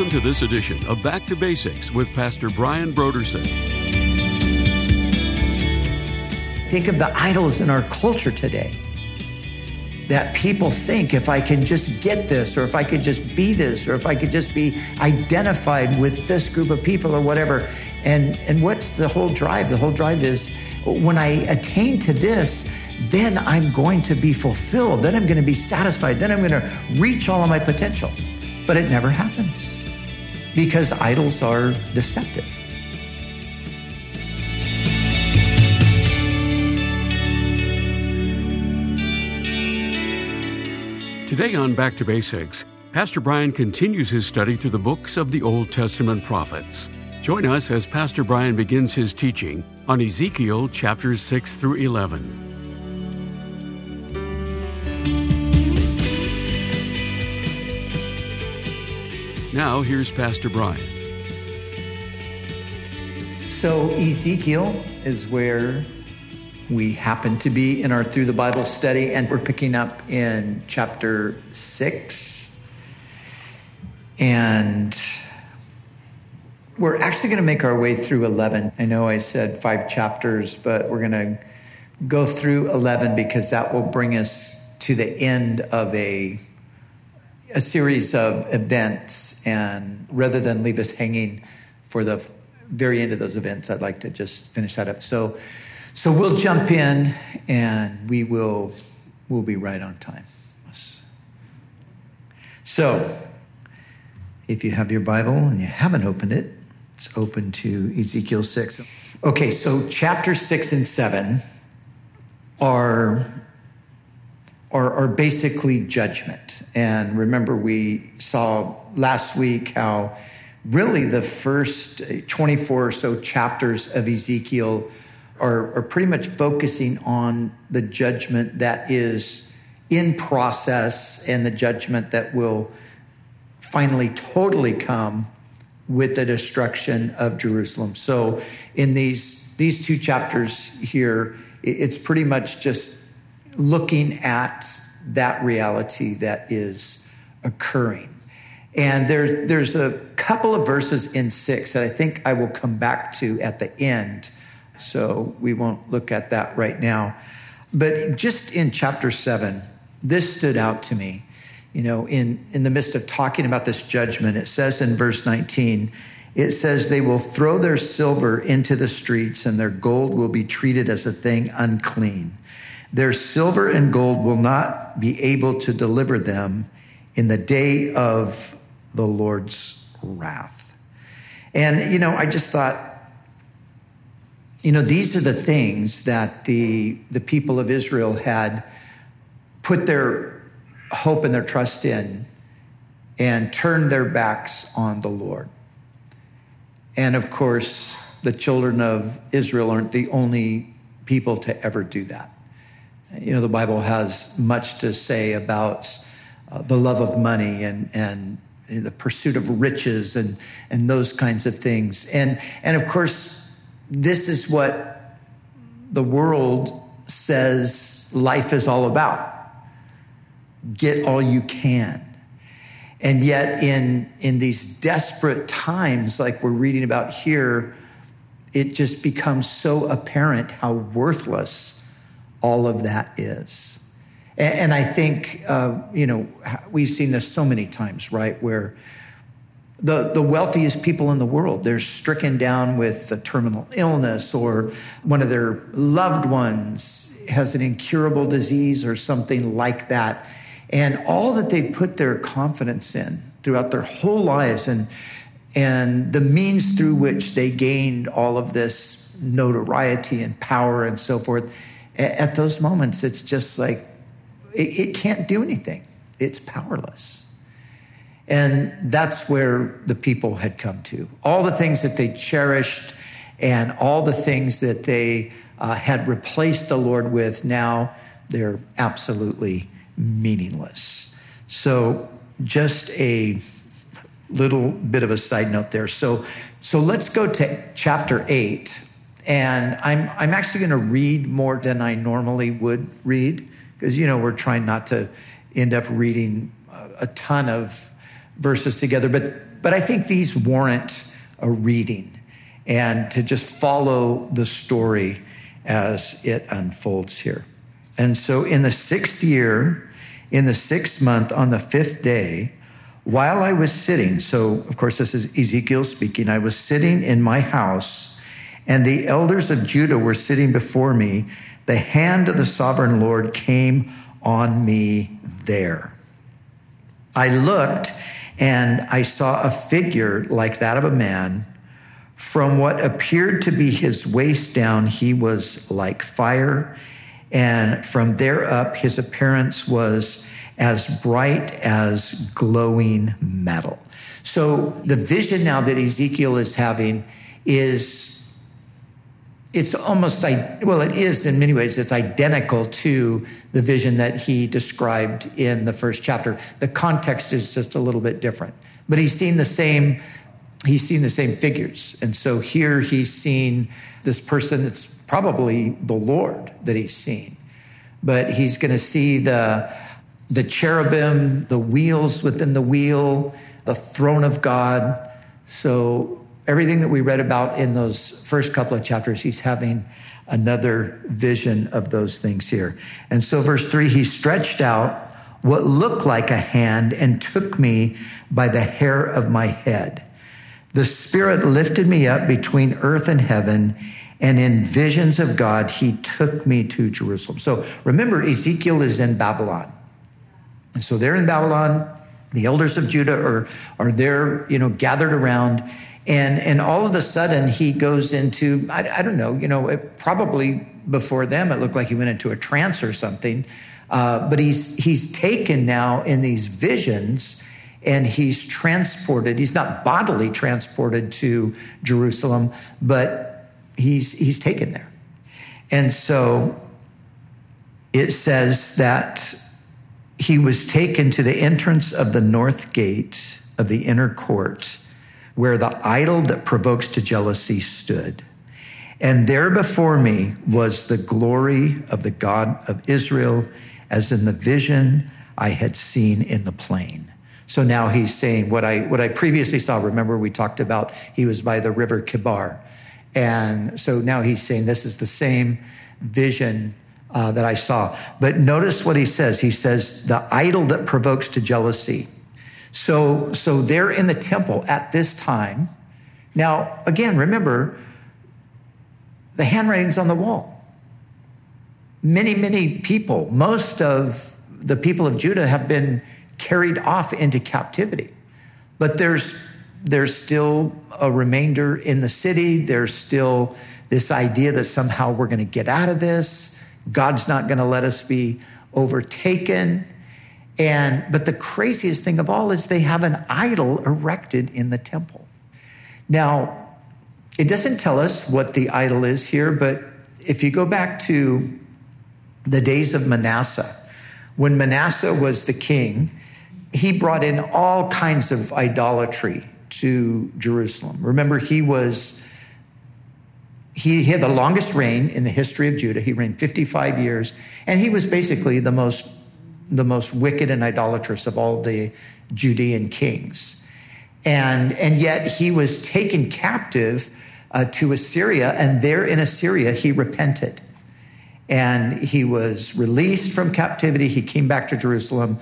Welcome to this edition of Back to Basics with Pastor Brian Brodersen. Think of the idols in our culture today that people think if I can just get this, or if I could just be this, or if I could just be identified with this group of people or whatever. And, and what's the whole drive? The whole drive is when I attain to this, then I'm going to be fulfilled. Then I'm going to be satisfied. Then I'm going to reach all of my potential. But it never happens because idols are deceptive. Today on Back to Basics, Pastor Brian continues his study through the books of the Old Testament prophets. Join us as Pastor Brian begins his teaching on Ezekiel chapters 6 through 11. Now, here's Pastor Brian. So, Ezekiel is where we happen to be in our Through the Bible study, and we're picking up in chapter 6. And we're actually going to make our way through 11. I know I said five chapters, but we're going to go through 11 because that will bring us to the end of a, a series of events and rather than leave us hanging for the very end of those events, I'd like to just finish that up. So, so we'll jump in and we will we'll be right on time. So, if you have your Bible and you haven't opened it, it's open to Ezekiel 6. Okay, so chapter 6 and 7 are are, are basically judgment. And remember, we saw last week how really the first 24 or so chapters of Ezekiel are, are pretty much focusing on the judgment that is in process and the judgment that will finally totally come with the destruction of Jerusalem. So in these these two chapters here, it's pretty much just looking at that reality that is occurring. And there, there's a couple of verses in six that I think I will come back to at the end. So we won't look at that right now. But just in chapter seven, this stood out to me. You know, in, in the midst of talking about this judgment, it says in verse 19, it says, They will throw their silver into the streets, and their gold will be treated as a thing unclean. Their silver and gold will not be able to deliver them in the day of the Lord's wrath. And, you know, I just thought, you know, these are the things that the, the people of Israel had put their hope and their trust in and turned their backs on the Lord. And of course, the children of Israel aren't the only people to ever do that. You know, the Bible has much to say about uh, the love of money and, and the pursuit of riches and, and those kinds of things. And, and of course, this is what the world says life is all about get all you can. And yet, in, in these desperate times, like we're reading about here, it just becomes so apparent how worthless all of that is. And, I think, uh, you know, we've seen this so many times, right? Where the, the wealthiest people in the world, they're stricken down with a terminal illness or one of their loved ones has an incurable disease or something like that. And all that they put their confidence in throughout their whole lives and, and the means through which they gained all of this notoriety and power and so forth at those moments, it's just like it, it can't do anything, it's powerless. And that's where the people had come to. All the things that they cherished and all the things that they uh, had replaced the Lord with, now they're absolutely meaningless. So, just a little bit of a side note there. So, so let's go to chapter 8 and I'm, I'm actually going to read more than I normally would read because, you know, we're trying not to end up reading uh, a ton of verses together. But but I think these warrant a reading and to just follow the story as it unfolds here. And so in the sixth year, in the sixth month, on the fifth day, while I was sitting, so of course, this is Ezekiel speaking, I was sitting in my house, and the elders of Judah were sitting before me. The hand of the sovereign Lord came on me there. I looked, and I saw a figure like that of a man. From what appeared to be his waist down, he was like fire. And from there up, his appearance was as bright as glowing metal. So the vision now that Ezekiel is having is it's almost well it is in many ways it's identical to the vision that he described in the first chapter the context is just a little bit different but he's seen the same he's seen the same figures and so here he's seen this person it's probably the lord that he's seen but he's going to see the the cherubim, the wheels within the wheel, the throne of God. So, everything that we read about in those first couple of chapters, he's having another vision of those things here. And so, verse three, he stretched out what looked like a hand and took me by the hair of my head. The Spirit lifted me up between earth and heaven, and in visions of God, he took me to Jerusalem. So remember, Ezekiel is in Babylon. And so they're in Babylon. The elders of Judah are, are there, you know, gathered around. And, and all of a sudden he goes into, I, I don't know, you know, it, probably before them, it looked like he went into a trance or something. Uh, but he's, he's taken now in these visions and he's transported. He's not bodily transported to Jerusalem, but he's, he's taken there. And so it says that he was taken to the entrance of the north gate of the inner court, where the idol that provokes to jealousy stood. And there before me was the glory of the God of Israel, as in the vision I had seen in the plain. So now he's saying what I, what I previously saw. Remember, we talked about he was by the river Kebar, And so now he's saying this is the same vision uh, that I saw. But notice what he says. He says, the idol that provokes to jealousy. So, so they're in the temple at this time. Now, again, remember, the handwriting's on the wall. Many, many people, most of the people of Judah have been carried off into captivity. But there's, there's still a remainder in the city. There's still this idea that somehow we're going to get out of this. God's not going to let us be overtaken. And, but the craziest thing of all is they have an idol erected in the temple. Now, it doesn't tell us what the idol is here, but if you go back to the days of Manasseh, when Manasseh was the king, he brought in all kinds of idolatry to Jerusalem. Remember, he was he had the longest reign in the history of Judah. He reigned 55 years, and he was basically the most, the most wicked and idolatrous of all the Judean kings. And, and yet he was taken captive uh, to Assyria, and there in Assyria he repented. And he was released from captivity. He came back to Jerusalem,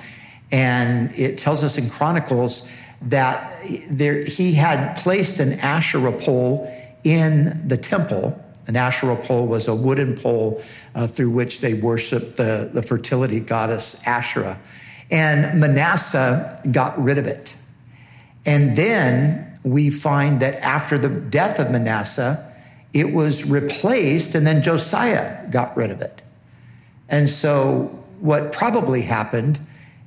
and it tells us in Chronicles that there, he had placed an Asherah pole in the temple. An Asherah pole was a wooden pole uh, through which they worshiped the, the fertility goddess Asherah. And Manasseh got rid of it. And then we find that after the death of Manasseh, it was replaced, and then Josiah got rid of it. And so, what probably happened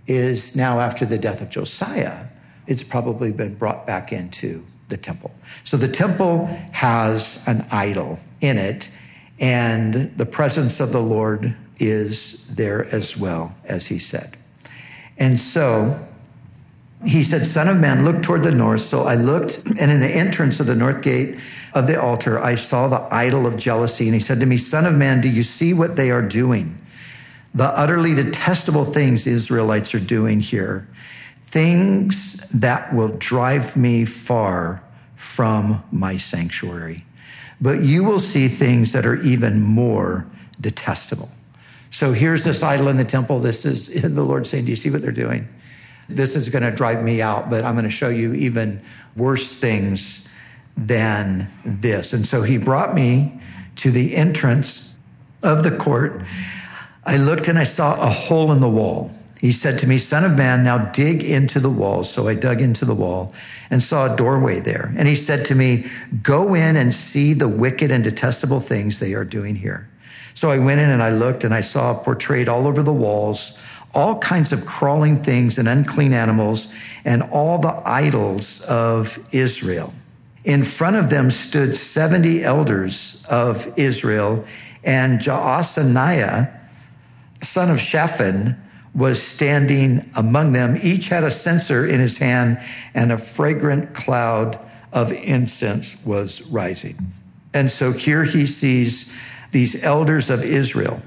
is now, after the death of Josiah, it's probably been brought back into the temple. So the temple has an idol in it, and the presence of the Lord is there as well, as he said. And so he said, Son of man, look toward the north. So I looked, and in the entrance of the north gate of the altar, I saw the idol of jealousy. And he said to me, Son of man, do you see what they are doing? The utterly detestable things Israelites are doing here. Things that will drive me far from my sanctuary. But you will see things that are even more detestable. So here's this idol in the temple. This is the Lord saying, Do you see what they're doing? This is going to drive me out, but I'm going to show you even worse things than this. And so he brought me to the entrance of the court. I looked and I saw a hole in the wall. He said to me, Son of man, now dig into the wall. So I dug into the wall and saw a doorway there. And he said to me, Go in and see the wicked and detestable things they are doing here. So I went in and I looked and I saw portrayed all over the walls all kinds of crawling things and unclean animals and all the idols of Israel. In front of them stood 70 elders of Israel, and Jaazaniah, son of Shaphan, was standing among them. Each had a censer in his hand, and a fragrant cloud of incense was rising. And so here he sees these elders of Israel.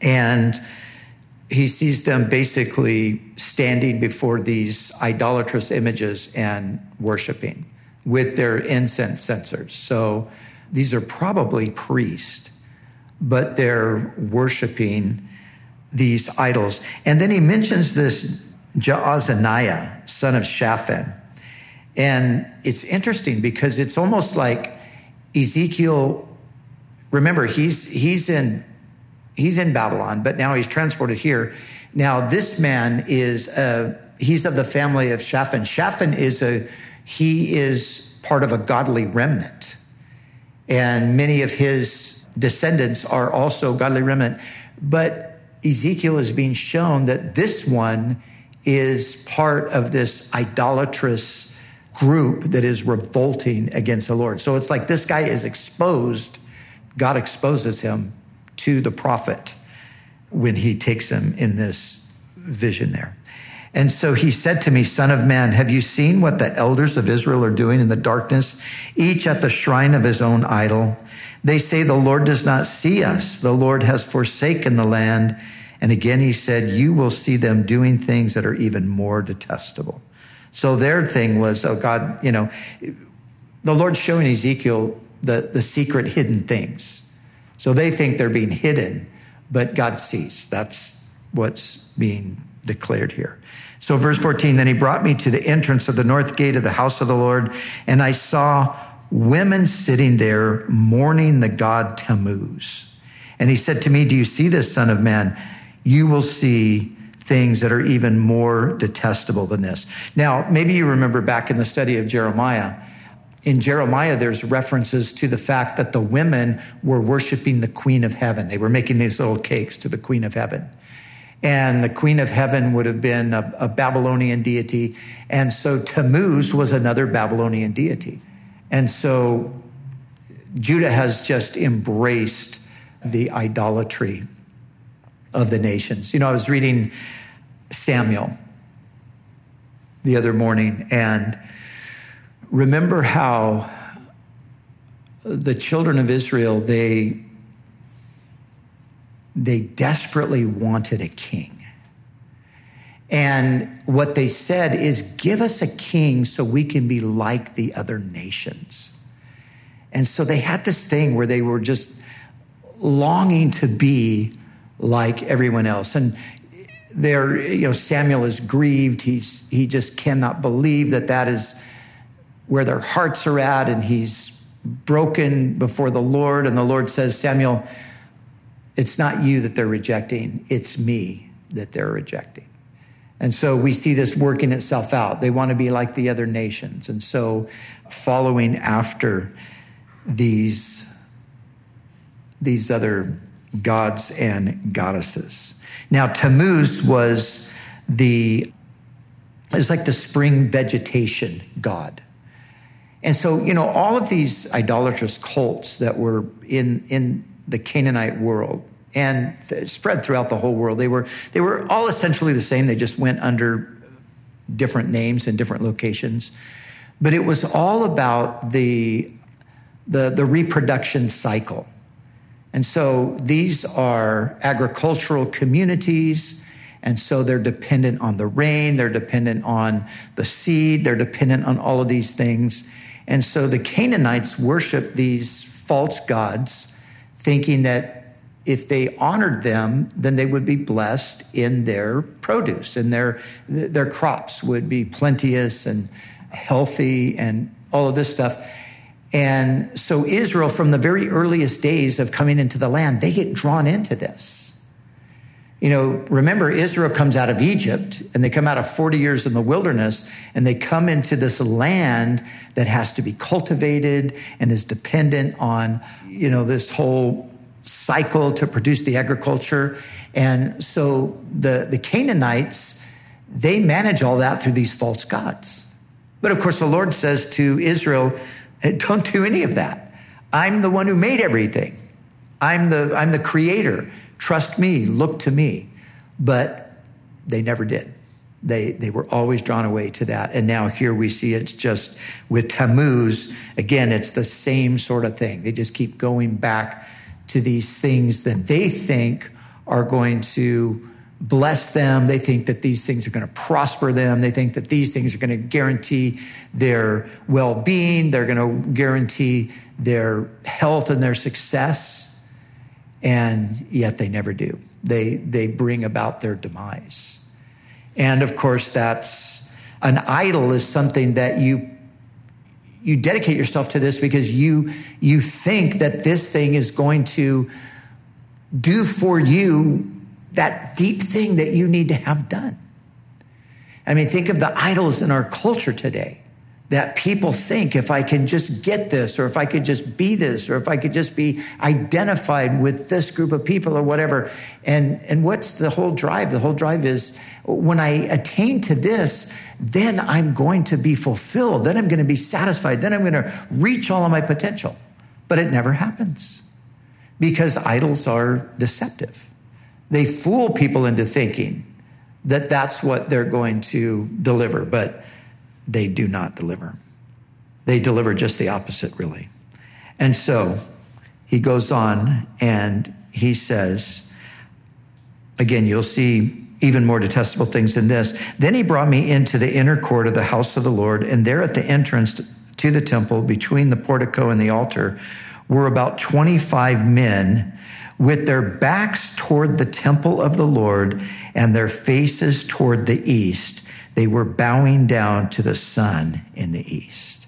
And he sees them basically standing before these idolatrous images and worshiping with their incense censers. So these are probably priests, but they're worshiping these idols. And then he mentions this Jaazaniah, son of Shaphan. And it's interesting because it's almost like Ezekiel, remember, he's, he's in he's in Babylon, but now he's transported here. Now, this man is, uh, he's of the family of Shaphan. Shaphan is a, he is part of a godly remnant. And many of his descendants are also godly remnant. But Ezekiel is being shown that this one is part of this idolatrous group that is revolting against the Lord. So it's like this guy is exposed. God exposes him to the prophet when he takes him in this vision there. And so he said to me, Son of man, have you seen what the elders of Israel are doing in the darkness, each at the shrine of his own idol? They say, The Lord does not see us. The Lord has forsaken the land. And again, he said, You will see them doing things that are even more detestable. So their thing was, Oh God, you know, the Lord's showing Ezekiel the, the secret hidden things so they think they're being hidden, but God sees. That's what's being declared here. So, verse 14, then he brought me to the entrance of the north gate of the house of the Lord, and I saw women sitting there mourning the god Tammuz. And he said to me, Do you see this, son of man? You will see things that are even more detestable than this. Now, maybe you remember back in the study of Jeremiah in Jeremiah, there's references to the fact that the women were worshiping the Queen of Heaven. They were making these little cakes to the Queen of Heaven. And the Queen of Heaven would have been a, a Babylonian deity. And so Tammuz was another Babylonian deity. And so Judah has just embraced the idolatry of the nations. You know, I was reading Samuel the other morning, and remember how the children of Israel, they, they desperately wanted a king. And what they said is, give us a king so we can be like the other nations. And so they had this thing where they were just longing to be like everyone else. And there, you know, Samuel is grieved. He's, he just cannot believe that that is where their hearts are at, and he's broken before the Lord. And the Lord says, Samuel, it's not you that they're rejecting, it's me that they're rejecting. And so we see this working itself out. They want to be like the other nations. And so following after these, these other gods and goddesses. Now, Tammuz was the, it's like the spring vegetation god. And so, you know, all of these idolatrous cults that were in, in the Canaanite world and spread throughout the whole world, they were, they were all essentially the same. They just went under different names and different locations. But it was all about the, the, the reproduction cycle. And so these are agricultural communities, And so they're dependent on the rain, they're dependent on the seed, they're dependent on all of these things. And so the Canaanites worship these false gods, thinking that if they honored them, then they would be blessed in their produce and their, their crops would be plenteous and healthy and all of this stuff. And so Israel, from the very earliest days of coming into the land, they get drawn into this. You know, remember, Israel comes out of Egypt and they come out of 40 years in the wilderness and they come into this land that has to be cultivated and is dependent on, you know, this whole cycle to produce the agriculture. And so the, the Canaanites, they manage all that through these false gods. But of course, the Lord says to Israel, don't do any of that. I'm the one who made everything. I'm the, I'm the creator. Trust me, look to me. But they never did. They, they were always drawn away to that. And now here we see it's just with Tammuz, again, it's the same sort of thing. They just keep going back to these things that they think are going to bless them. They think that these things are going to prosper them. They think that these things are going to guarantee their well being. They're going to guarantee their health and their success and yet they never do. They, they bring about their demise. And of course, that's an idol is something that you you dedicate yourself to this because you you think that this thing is going to do for you that deep thing that you need to have done. I mean, think of the idols in our culture today that people think if I can just get this, or if I could just be this, or if I could just be identified with this group of people or whatever. And, and what's the whole drive? The whole drive is when I attain to this, then I'm going to be fulfilled. Then I'm going to be satisfied. Then I'm going to reach all of my potential. But it never happens because idols are deceptive. They fool people into thinking that that's what they're going to deliver. But they do not deliver. They deliver just the opposite, really. And so he goes on and he says, again, you'll see even more detestable things than this. Then he brought me into the inner court of the house of the Lord, and there at the entrance to the temple, between the portico and the altar, were about 25 men with their backs toward the temple of the Lord and their faces toward the east they were bowing down to the sun in the east.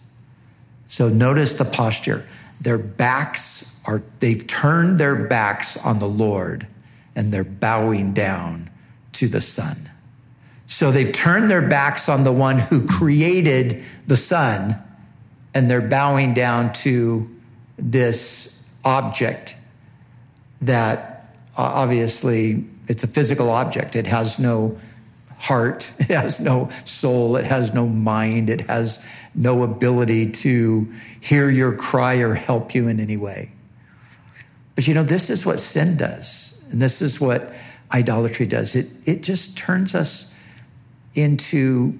So notice the posture. Their backs are, they've turned their backs on the Lord and they're bowing down to the sun. So they've turned their backs on the one who created the sun and they're bowing down to this object that obviously it's a physical object. It has no heart, it has no soul, it has no mind, it has no ability to hear your cry or help you in any way. But you know, this is what sin does, and this is what idolatry does. It, it just turns us into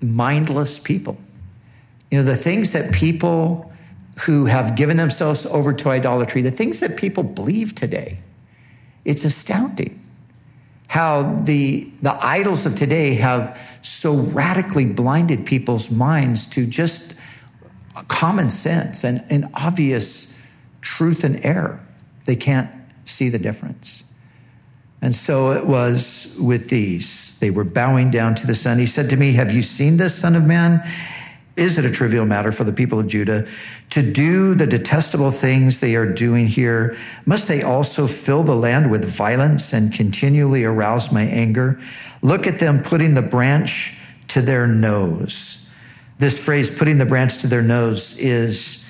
mindless people. You know, the things that people who have given themselves over to idolatry, the things that people believe today, it's astounding how the, the idols of today have so radically blinded people's minds to just common sense and, and obvious truth and error. They can't see the difference. And so it was with these. They were bowing down to the sun. He said to me, Have you seen this, Son of Man? Is it a trivial matter for the people of Judah to do the detestable things they are doing here? Must they also fill the land with violence and continually arouse my anger? Look at them putting the branch to their nose. This phrase, putting the branch to their nose, is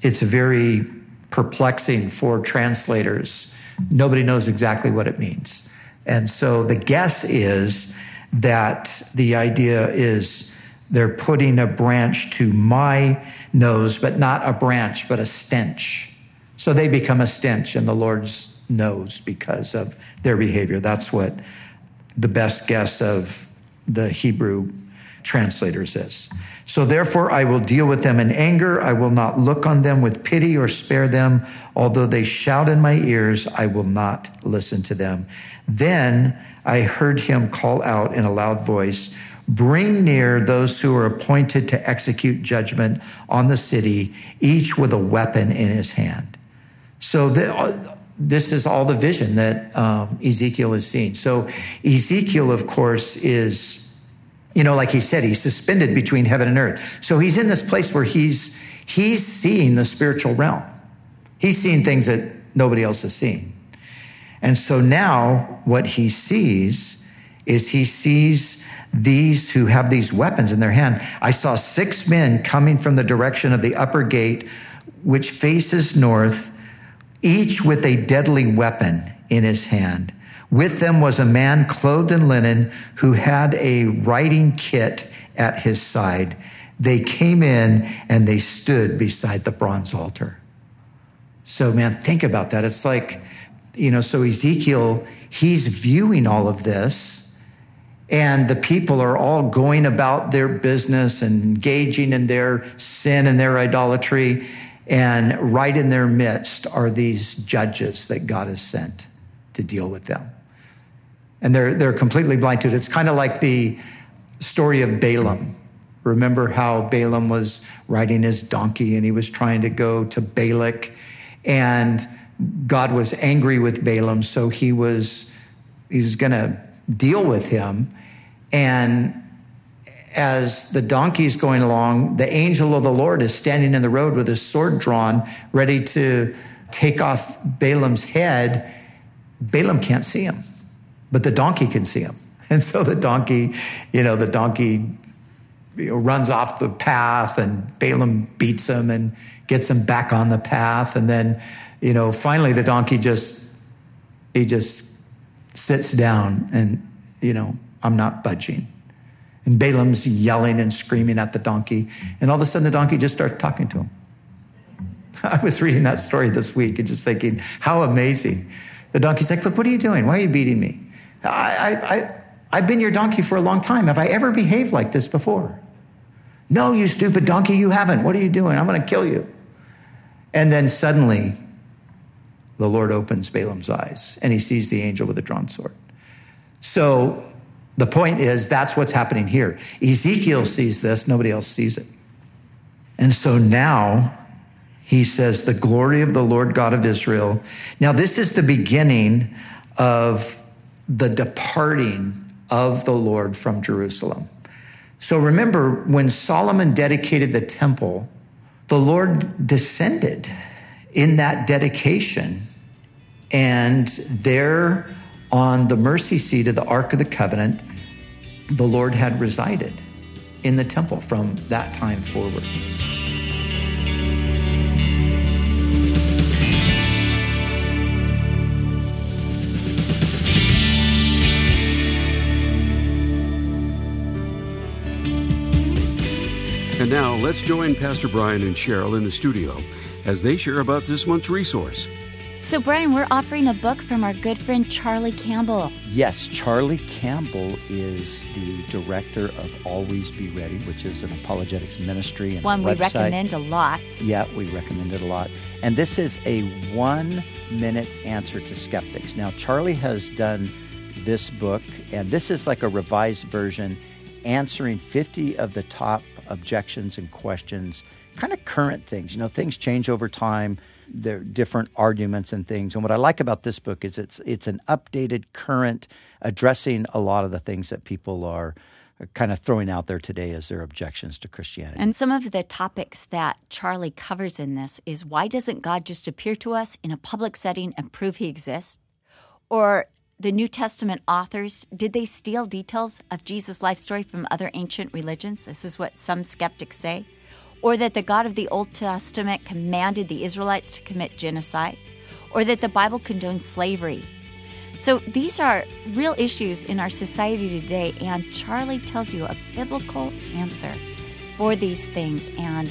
it's very perplexing for translators. Nobody knows exactly what it means. And so the guess is that the idea is they're putting a branch to my nose, but not a branch, but a stench. So they become a stench in the Lord's nose because of their behavior. That's what the best guess of the Hebrew translators is. So therefore, I will deal with them in anger. I will not look on them with pity or spare them. Although they shout in my ears, I will not listen to them. Then I heard him call out in a loud voice, Bring near those who are appointed to execute judgment on the city, each with a weapon in his hand. So the, this is all the vision that um, Ezekiel is seeing. So Ezekiel, of course, is, you know, like he said, he's suspended between heaven and earth. So he's in this place where he's he's seeing the spiritual realm. He's seeing things that nobody else has seen. And so now what he sees is he sees these who have these weapons in their hand. I saw six men coming from the direction of the upper gate, which faces north, each with a deadly weapon in his hand. With them was a man clothed in linen who had a writing kit at his side. They came in and they stood beside the bronze altar. So, man, think about that. It's like, you know, so Ezekiel, he's viewing all of this and the people are all going about their business and engaging in their sin and their idolatry. And right in their midst are these judges that God has sent to deal with them. And they're, they're completely blind to it. It's kind of like the story of Balaam. Remember how Balaam was riding his donkey and he was trying to go to Balak, and God was angry with Balaam, so he was he's going to deal with him. And as the donkey's going along, the angel of the Lord is standing in the road with his sword drawn, ready to take off Balaam's head. Balaam can't see him, but the donkey can see him. And so the donkey, you know, the donkey you know, runs off the path and Balaam beats him and gets him back on the path. And then, you know, finally the donkey just, he just sits down and, you know, I'm not budging. And Balaam's yelling and screaming at the donkey. And all of a sudden, the donkey just starts talking to him. I was reading that story this week and just thinking, how amazing. The donkey's like, Look, what are you doing? Why are you beating me? I, I, I, I've been your donkey for a long time. Have I ever behaved like this before? No, you stupid donkey, you haven't. What are you doing? I'm going to kill you. And then suddenly, the Lord opens Balaam's eyes and he sees the angel with a drawn sword. So the point is, that's what's happening here. Ezekiel sees this, nobody else sees it. And so now he says, The glory of the Lord God of Israel. Now, this is the beginning of the departing of the Lord from Jerusalem. So remember, when Solomon dedicated the temple, the Lord descended in that dedication. And there on the mercy seat of the Ark of the Covenant, the Lord had resided in the temple from that time forward. And now let's join Pastor Brian and Cheryl in the studio as they share about this month's resource so, Brian, we're offering a book from our good friend Charlie Campbell. Yes, Charlie Campbell is the director of Always Be Ready, which is an apologetics ministry and one we recommend a lot. Yeah, we recommend it a lot. And this is a one minute answer to skeptics. Now, Charlie has done this book, and this is like a revised version answering 50 of the top objections and questions, kind of current things. You know, things change over time there are different arguments and things. And what I like about this book is it's it's an updated, current, addressing a lot of the things that people are kind of throwing out there today as their objections to Christianity. And some of the topics that Charlie covers in this is why doesn't God just appear to us in a public setting and prove he exists? Or the New Testament authors, did they steal details of Jesus' life story from other ancient religions? This is what some skeptics say or that the God of the Old Testament commanded the Israelites to commit genocide, or that the Bible condones slavery. So these are real issues in our society today, and Charlie tells you a biblical answer for these things, and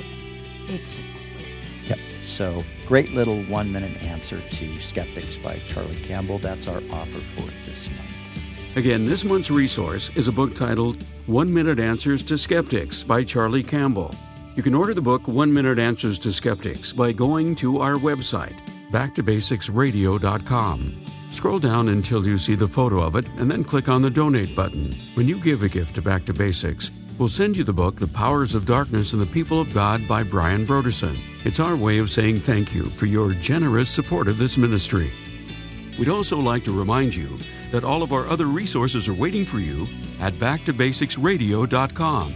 it's great. Yep. So, great little one minute answer to Skeptics by Charlie Campbell. That's our offer for this month. Again, this month's resource is a book titled One Minute Answers to Skeptics by Charlie Campbell. You can order the book One Minute Answers to Skeptics by going to our website, backtobasicsradio.com. Scroll down until you see the photo of it and then click on the donate button. When you give a gift to Back to Basics, we'll send you the book The Powers of Darkness and the People of God by Brian Brodersen. It's our way of saying thank you for your generous support of this ministry. We'd also like to remind you that all of our other resources are waiting for you at backtobasicsradio.com